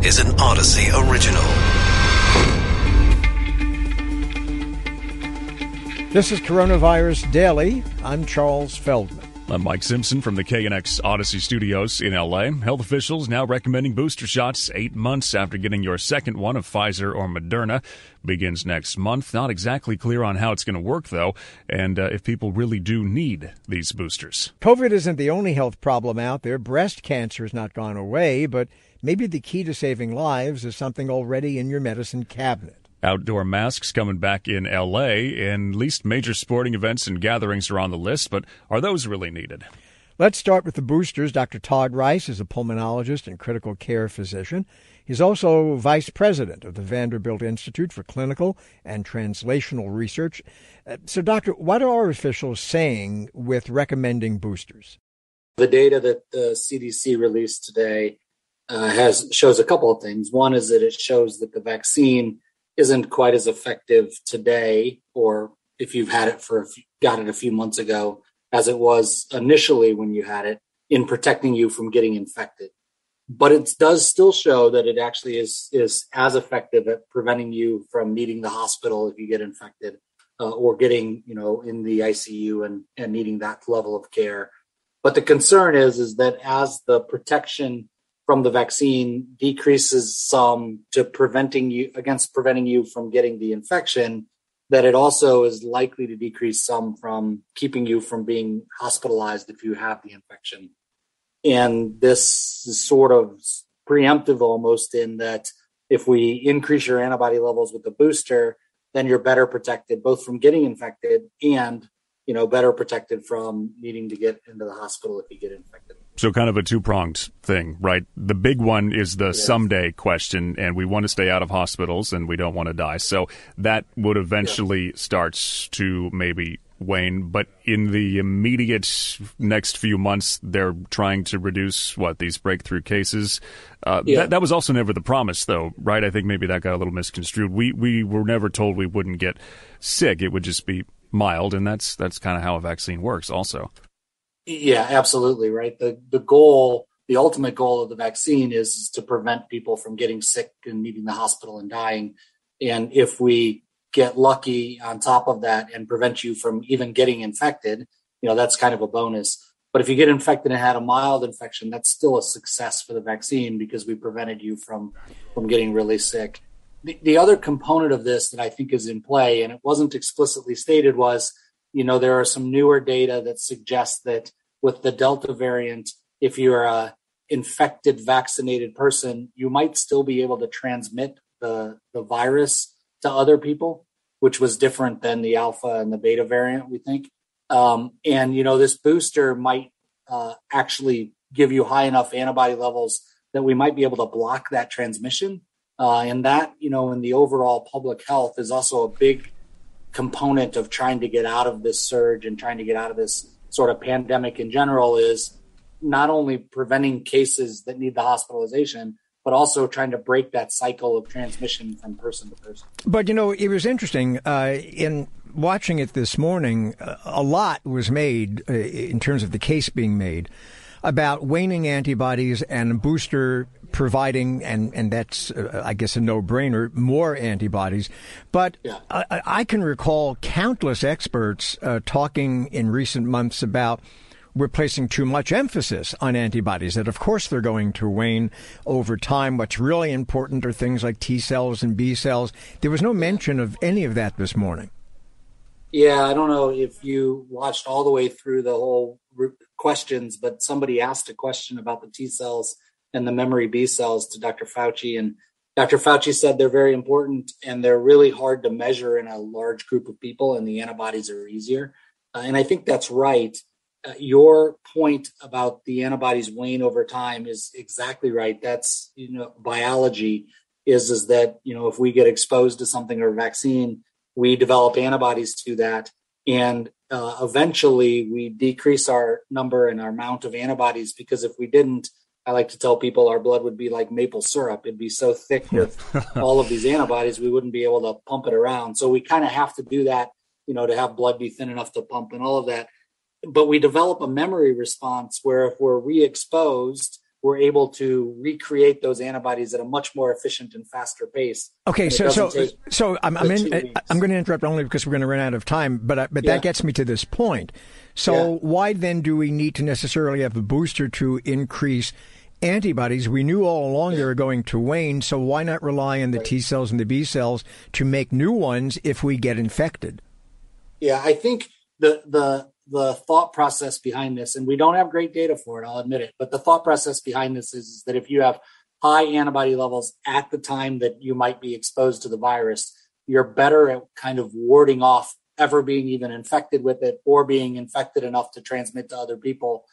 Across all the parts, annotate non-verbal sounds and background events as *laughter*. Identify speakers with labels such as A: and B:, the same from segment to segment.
A: This is an Audacy original.
B: This is Coronavirus Daily. I'm Charles Feldman.
C: I'm Mike Simpson from the KNX Audacy Studios in LA. Health officials now recommending booster shots eight months after getting your second one of Pfizer or Moderna. Begins next month. Not exactly clear on how it's going to work, though, and uh, if people really do need these boosters.
B: COVID isn't the only health problem out there. Breast cancer has not gone away, but maybe the key to saving lives is something already in your medicine cabinet.
C: Outdoor masks coming back in LA, and at least major sporting events and gatherings are on the list, but are those really needed?
B: Let's start with the boosters. Dr. Todd Rice is a pulmonologist and critical care physician. He's also vice president of the Vanderbilt Institute for Clinical and Translational Research. Uh, so, doctor, what are our officials saying with recommending boosters?
D: The data that the CDC released today uh, has shows a couple of things. One is that it shows that the vaccine isn't quite as effective today, or if you've had it for got it a few months ago, as it was initially when you had it in protecting you from getting infected. But it does still show that it actually is is as effective at preventing you from needing the hospital if you get infected, uh, or getting you know in the ICU and and needing that level of care. But the concern is is that as the protection from the vaccine decreases some to preventing you against preventing you from getting the infection that it also is likely to decrease some from keeping you from being hospitalized if you have the infection. And this is sort of preemptive almost in that if we increase your antibody levels with the booster then you're better protected both from getting infected and you know better protected from needing to get into the hospital if you get infected
C: so kind of a two-pronged thing right? The big one is the yes. someday question and we want to stay out of hospitals and we don't want to die. So that would eventually starts to maybe wane but in the immediate next few months they're trying to reduce what these breakthrough cases? Uh, yeah. that, that was also never the promise though right? I think maybe that got a little misconstrued. We we were never told we wouldn't get sick. It would just be mild, and that's that's kind of how a vaccine works, also.
D: Yeah, absolutely right. The the goal, the ultimate goal of the vaccine is to prevent people from getting sick and needing the hospital and dying. And if we get lucky on top of that and prevent you from even getting infected, you know, that's kind of a bonus. But if you get infected and had a mild infection, that's still a success for the vaccine because we prevented you from from getting really sick the, the other component of this that I think is in play, and it wasn't explicitly stated, was you know there are some newer data that suggests that with the Delta variant, if you're a infected vaccinated person, you might still be able to transmit the the virus to other people, which was different than the Alpha and the Beta variant. We think, um, and you know this booster might uh, actually give you high enough antibody levels that we might be able to block that transmission uh, and that, you know, in the overall public health is also a big component of trying to get out of this surge and trying to get out of this sort of pandemic in general is not only preventing cases that need the hospitalization, but also trying to break that cycle of transmission from person to person.
B: But you know, it was interesting uh, in watching it this morning. A lot was made uh, in terms of the case being made about waning antibodies and booster providing, and, and that's, uh, I guess, a no brainer, more antibodies. But yeah. I, I, can recall countless experts uh, talking in recent months about we're placing too much emphasis on antibodies, that of course they're going to wane over time. What's really important are things like T cells and B cells. There was no mention of any of that this morning.
D: Yeah, I don't know if you watched all the way through the whole questions, but somebody asked a question about the T cells and the memory B cells to Dr. Fauci. And Dr. Fauci said they're very important and they're really hard to measure in a large group of people, and the antibodies are easier. Uh, and I think that's right. Uh, your point about the antibodies wane over time is exactly right. That's you know biology is is that you know if we get exposed to something or vaccine, we develop antibodies to that, and uh, eventually we decrease our number and our amount of antibodies because if we didn't, I like to tell people our blood would be like maple syrup. It'd be so thick with *laughs* all of these antibodies, we wouldn't be able to pump it around. So we kind of have to do that, you know, to have blood be thin enough to pump and all of that. But we develop a memory response where if we're re exposed, we're able to recreate those antibodies at a much more efficient and faster pace.
B: Okay, so so so I'm I'm, in, I'm going to interrupt only because we're going to run out of time, but uh, but yeah. that gets me to this point. So yeah. why then do we need to necessarily have a booster to increase antibodies? We knew all along they were going to wane, so why not rely on the. T cells and the B cells to make new ones if we get infected?
D: Yeah, I think the the the thought process behind this, and we don't have great data for it, I'll admit it, but the thought process behind this is, is that if you have high antibody levels at the time that you might be exposed to the virus, you're better at kind of warding off ever being even infected with it or being infected enough to transmit to other people,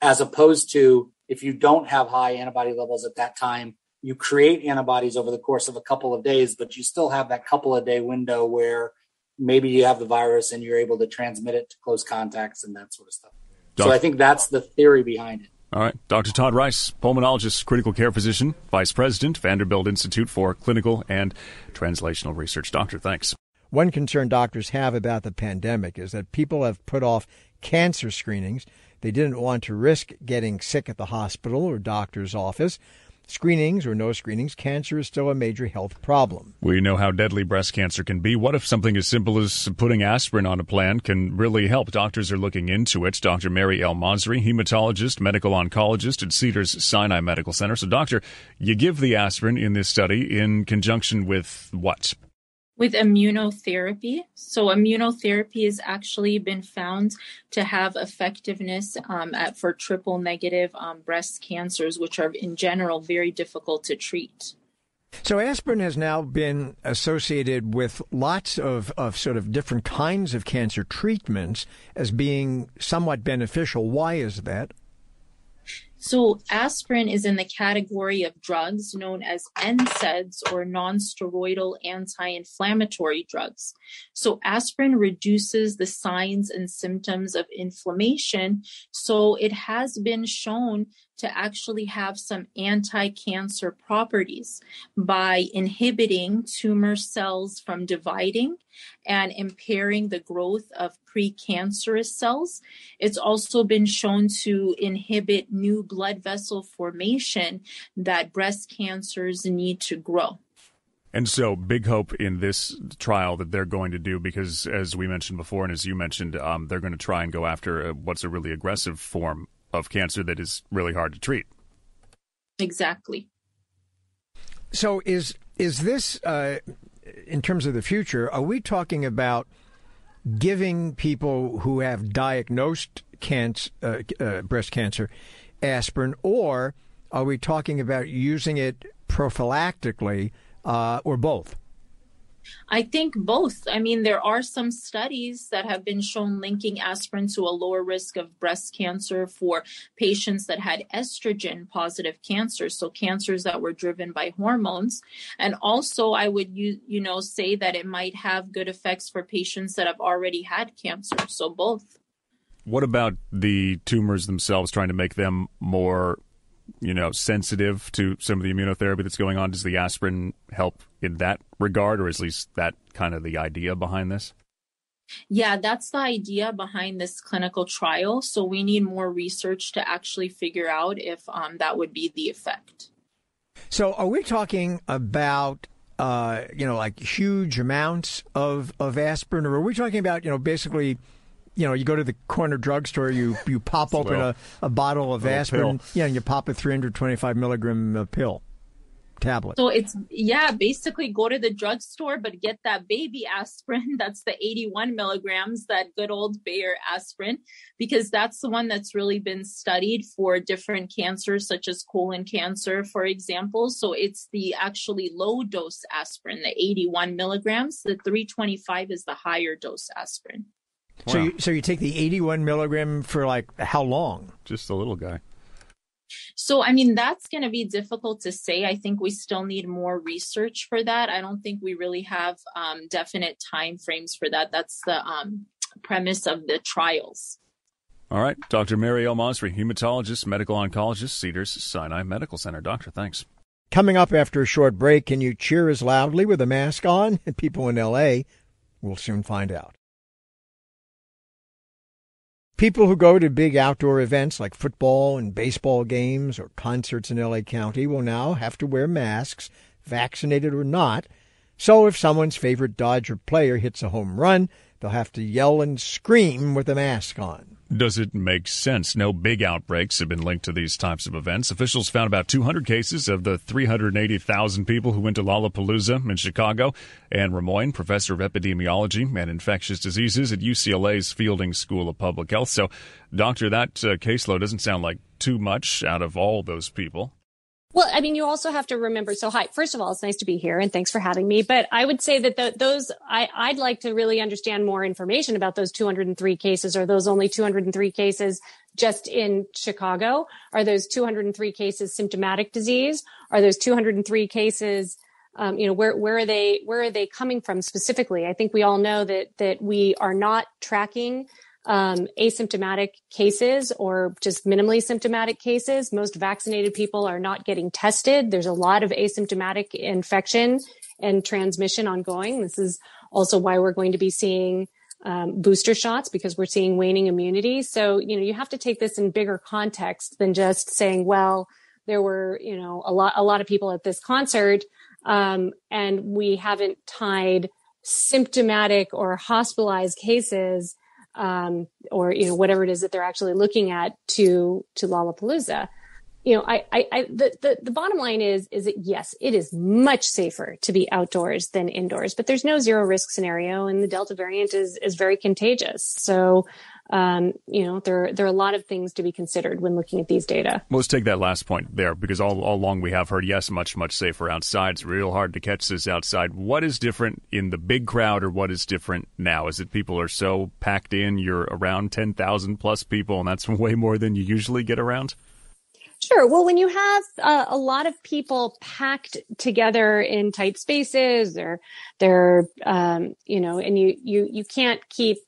D: as opposed to if you don't have high antibody levels at that time, you create antibodies over the course of a couple of days, but you still have that couple of day window where maybe you have the virus and you're able to transmit it to close contacts and that sort of stuff. Doctor, so I think that's the theory behind it.
C: All right. Dr. Todd Rice, pulmonologist, critical care physician, vice president, Vanderbilt Institute for Clinical and Translational Research. Doctor, thanks.
B: One concern doctors have about the pandemic is that people have put off cancer screenings. They didn't want to risk getting sick at the hospital or doctor's office. Screenings or no screenings, cancer is still a major health problem.
C: We know how deadly breast cancer can be. What if something as simple as putting aspirin on a plan can really help? Doctors are looking into it. Dr. Mary El-Masri, hematologist, medical oncologist at Cedars Sinai Medical Center. So, doctor, you give the aspirin in this study in conjunction with what?
E: With immunotherapy. So, immunotherapy has actually been found to have effectiveness um, at, for triple negative um, breast cancers, which are in general very difficult to treat.
B: So, aspirin has now been associated with lots of, of sort of different kinds of cancer treatments as being somewhat beneficial. Why is that?
E: So, aspirin is in the category of drugs known as NSAIDs or nonsteroidal anti inflammatory drugs. So, aspirin reduces the signs and symptoms of inflammation. So, it has been shown to actually have some anti cancer properties by inhibiting tumor cells from dividing and impairing the growth of precancerous cells. It's also been shown to inhibit new blood vessel formation that breast cancers need to grow.
C: And so, big hope in this trial that they're going to do because, as we mentioned before, and as you mentioned, um, they're going to try and go after uh, what's a really aggressive form of cancer that is really hard to treat.
E: Exactly.
B: So is is this uh, in terms of the future? Are we talking about giving people who have diagnosed cancer, uh, uh, breast cancer aspirin, or are we talking about using it prophylactically, uh, or both?
E: I think both. I mean, there are some studies that have been shown linking aspirin to a lower risk of breast cancer for patients that had estrogen positive cancers, so cancers that were driven by hormones. And also, I would you you know say that it might have good effects for patients that have already had cancer. So both.
C: What about the tumors themselves? Trying to make them more you know, sensitive to some of the immunotherapy that's going on? Does the aspirin help in that regard, or is at least that kind of the idea behind this?
E: Yeah, that's the idea behind this clinical trial. So we need more research to actually figure out if um, that would be the effect.
B: So are we talking about uh, you know like huge amounts of of aspirin, or are we talking about you know basically you know, you go to the corner drugstore, you you pop *laughs* open a, a bottle of aspirin, pill. yeah, and you pop a 325 milligram uh, pill tablet.
E: So it's yeah, basically go to the drugstore, but get that baby aspirin. *laughs* That's the 81 milligrams, that good old Bayer aspirin, because that's the one that's really been studied for different cancers, such as colon cancer, for example. So it's the actually low dose aspirin, the 81 milligrams. The 325 is the higher dose aspirin.
B: So, you, so you take the 81 milligram for like how long?
C: Just a little guy.
E: So, I mean, that's going to be difficult to say. I think we still need more research for that. I don't think we really have um, definite time frames for that. That's the um, premise of the trials.
C: All right. Dr. Mary El-Masri, hematologist, medical oncologist, Cedars Sinai Medical Center. Doctor, thanks.
B: Coming up after a short break, can you cheer as loudly with a mask on? *laughs* People in L.A. will soon find out. People who go to big outdoor events like football and baseball games or concerts in LA County will now have to wear masks, vaccinated or not. So if someone's favorite Dodger player hits a home run, they'll have to yell and scream with a mask on.
C: Does it make sense? No big outbreaks have been linked to these types of events. Officials found about 200 cases of the 380,000 people who went to Lollapalooza in Chicago. Anne Rimoin, professor of epidemiology and infectious diseases at UCLA's Fielding School of Public Health. So, doctor, that uh, caseload doesn't sound like too much out of all those people.
F: Well, I mean, you also have to remember. So, hi, first of all, it's nice to be here and thanks for having me. But I would say that the, those, I, I'd like to really understand more information about those 203 cases. Are those only 203 cases just in Chicago? Are those 203 cases symptomatic disease? Are those 203 cases, um, you know, where, where are they, where are they coming from specifically? I think we all know that, that we are not tracking um, asymptomatic cases or just minimally symptomatic cases. Most vaccinated people are not getting tested. There's a lot of asymptomatic infection and transmission ongoing. This is also why we're going to be seeing um, booster shots because we're seeing waning immunity. So, you know, you have to take this in bigger context than just saying, well, there were, you know, a lot, a lot of people at this concert. Um, and we haven't tied symptomatic or hospitalized cases um, or you know whatever it is that they're actually looking at to to Lollapalooza. You know, I, I, I the, the the bottom line is is that yes, it is much safer to be outdoors than indoors, but there's no zero risk scenario, and the Delta variant is is very contagious. So um, you know, there there are a lot of things to be considered when looking at these data.
C: Well, let's take that last point there because all, all along we have heard yes, much much safer outside. It's real hard to catch this outside. What is different in the big crowd, or what is different now? Is it people are so packed in? You're around ten thousand plus people, and that's *laughs* way more than you usually get around.
F: Sure. Well, when you have uh, a lot of people packed together in tight spaces, or they're, um, you know, and you you you can't keep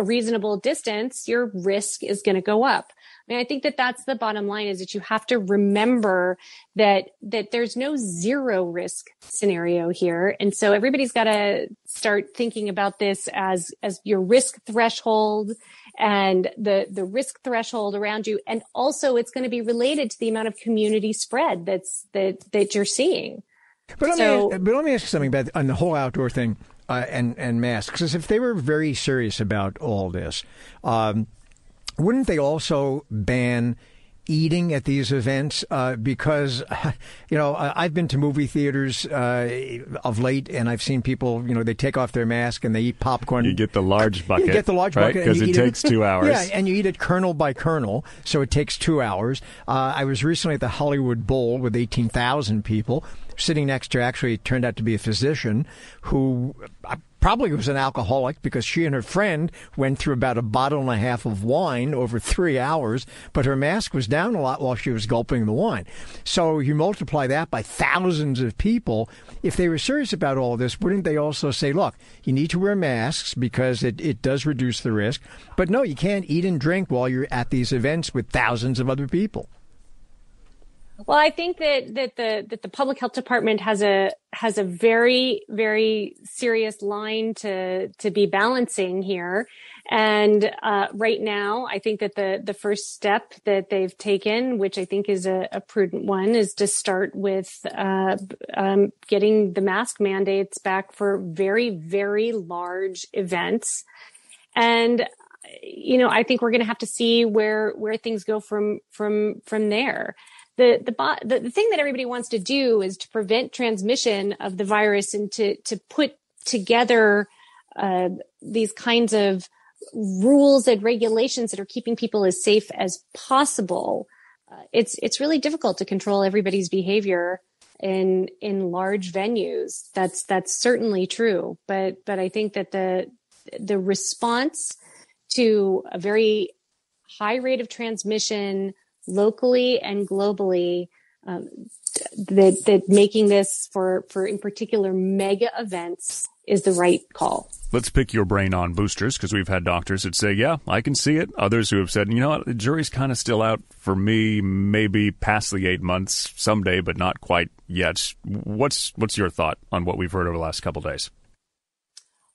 F: a reasonable distance, your risk is going to go up. I mean, I think that that's the bottom line is that you have to remember that, that there's no zero risk scenario here. And so everybody's got to start thinking about this as, as your risk threshold and the, the risk threshold around you. And also it's going to be related to the amount of community spread that's, that, that you're seeing.
B: But let, so, me, but let me ask you something about on the whole outdoor thing uh, and and masks. Because if they were very serious about all this, um, wouldn't they also ban? eating at these events uh, because *laughs* you know I've been to movie theaters uh, of late and I've seen people you know they take off their mask and they eat popcorn.
C: You get the large bucket.
B: You get the large bucket
C: because it takes
B: it,
C: two *laughs* hours.
B: Yeah, and you eat it kernel by kernel, so it takes two hours. Uh, I was recently at the Hollywood Bowl with eighteen thousand people sitting next to actually turned out to be a physician who uh, probably was an alcoholic because she and her friend went through about a bottle and a half of wine over three hours, but her mask was down a lot while she was gulping the wine. So you multiply that by thousands of people. If they were serious about all this, wouldn't they also say, look, you need to wear masks because it, it does reduce the risk, but no, you can't eat and drink while you're at these events with thousands of other people?
F: Well, I think that that the that the public health department has a has a very very serious line to to be balancing here, and uh, right now, I think that the the first step that they've taken, which I think is a, a prudent one, is to start with uh, um, getting the mask mandates back for very very large events, and you know I think we're going to have to see where where things go from from from there the, the, the, thing that everybody wants to do is to prevent transmission of the virus and to, to put together, uh, these kinds of rules and regulations that are keeping people as safe as possible. Uh, it's, it's really difficult to control everybody's behavior in, in large venues. That's, that's certainly true. But, but I think that the, the response to a very high rate of transmission locally and globally um, that that making this for for in particular mega events is the right call.
C: Let's pick your brain on boosters because we've had doctors that say, "Yeah, I can see it." Others who have said, "You know what, the jury's kind of still out for me. Maybe past the eight months someday, but not quite yet." What's what's your thought on what we've heard over the last couple days?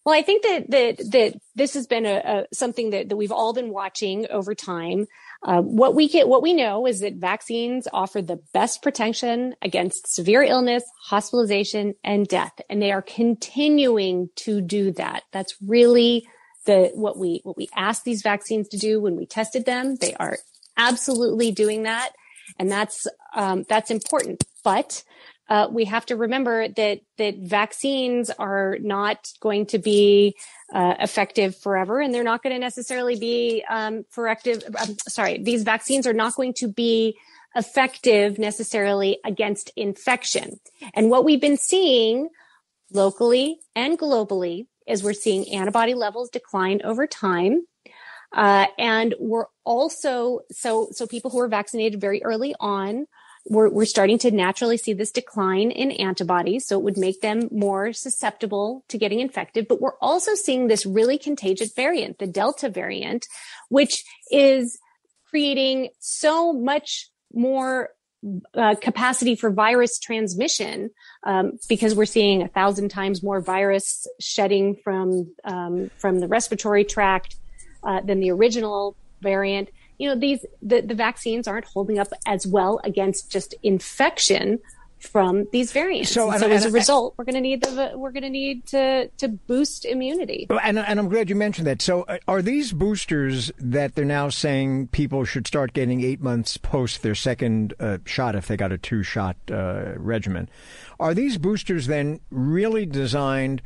F: Well, I think that that that this has been a, a something that, that we've all been watching over time. Uh, what we get, what we know is that vaccines offer the best protection against severe illness, hospitalization, and death, and they are continuing to do that. That's really the what we what we asked these vaccines to do when we tested them. They are absolutely doing that, and that's um, that's important. But uh, we have to remember that that vaccines are not going to be uh, effective forever, and they're not going to necessarily be um, effective. Um, sorry, these vaccines are not going to be effective necessarily against infection. And what we've been seeing locally and globally is we're seeing antibody levels decline over time. Uh, and we're also so so people who are vaccinated very early on we're, we're starting to naturally see this decline in antibodies. So it would make them more susceptible to getting infected. But we're also seeing this really contagious variant, the Delta variant, which is creating so much more uh, capacity for virus transmission um, because we're seeing a thousand times more virus shedding from um, from the respiratory tract uh, than the original variant you know, these, the, the vaccines aren't holding up as well against just infection from these variants. So, and, so as a result, we're going to need the we're going to need to to boost immunity.
B: And, and I'm glad you mentioned that. So, uh, are these boosters that they're now saying people should start getting eight months post their second uh, shot if they got a two shot uh, regimen? Are these boosters then really designed?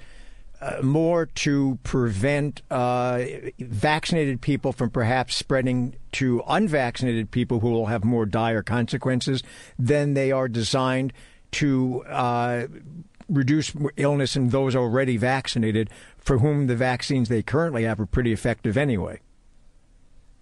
B: Uh, more to prevent uh, vaccinated people from perhaps spreading to unvaccinated people who will have more dire consequences than they are designed to uh, reduce illness in those already vaccinated for whom the vaccines they currently have are pretty effective anyway.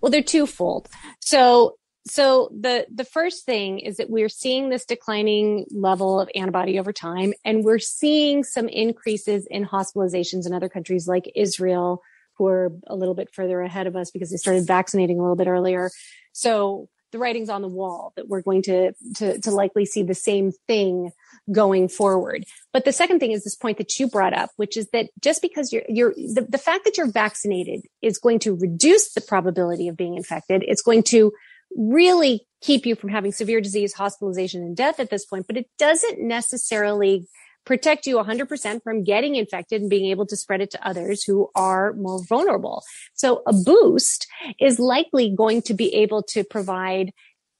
F: Well, they're twofold. So so the the first thing is that we're seeing this declining level of antibody over time and we're seeing some increases in hospitalizations in other countries like Israel who are a little bit further ahead of us because they started vaccinating a little bit earlier. So the writing's on the wall that we're going to, to, to likely see the same thing going forward. But the second thing is this point that you brought up, which is that just because you're, you're, the, the fact that you're vaccinated is going to reduce the probability of being infected. It's going to really keep you from having severe disease, hospitalization, and death at this point, but it doesn't necessarily protect you 100% from getting infected and being able to spread it to others who are more vulnerable. So a boost is likely going to be able to provide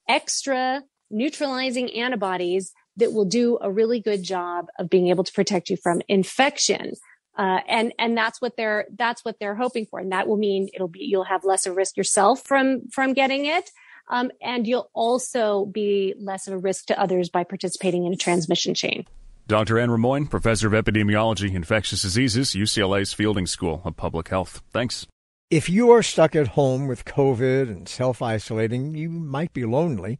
F: extra neutralizing antibodies that will do a really good job of being able to protect you from infection. Uh, and and that's what they're that's what they're hoping for, and that will mean it'll be you'll have less of risk yourself from from getting it, um, and you'll also be less of a risk to others by participating in a transmission chain.
C: Dr. Anne Rimoin, Professor of Epidemiology, Infectious Diseases, UCLA's Fielding School of Public Health. Thanks.
B: If you are stuck at home with COVID and self isolating, you might be lonely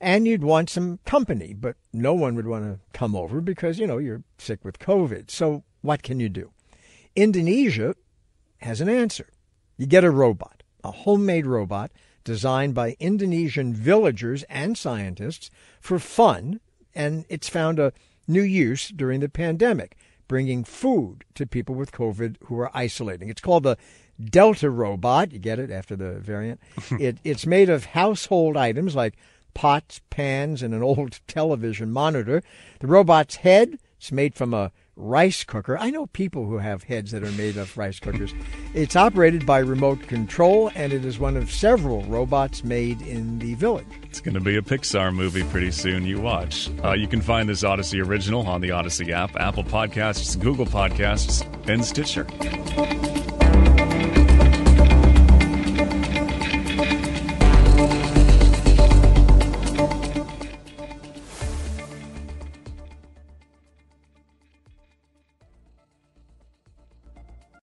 B: and you'd want some company, but no one would want to come over because, you know, you're sick with COVID. So what can you do? Indonesia has an answer. You get a robot, a homemade robot designed by Indonesian villagers and scientists for fun, and it's found a new use during the pandemic, bringing food to people with COVID who are isolating. It's called the Delta robot. You get it after the variant. *laughs* it, it's made of household items like pots, pans, and an old *laughs* television monitor. The robot's head is made from a rice cooker. I know people who have heads that are made of rice cookers. It's operated by remote control, and it is one of several robots made in the village.
C: It's going to be a Pixar movie pretty soon. You watch. Uh, you can find this Audacy original on the Audacy app, Apple Podcasts, Google Podcasts, and Stitcher.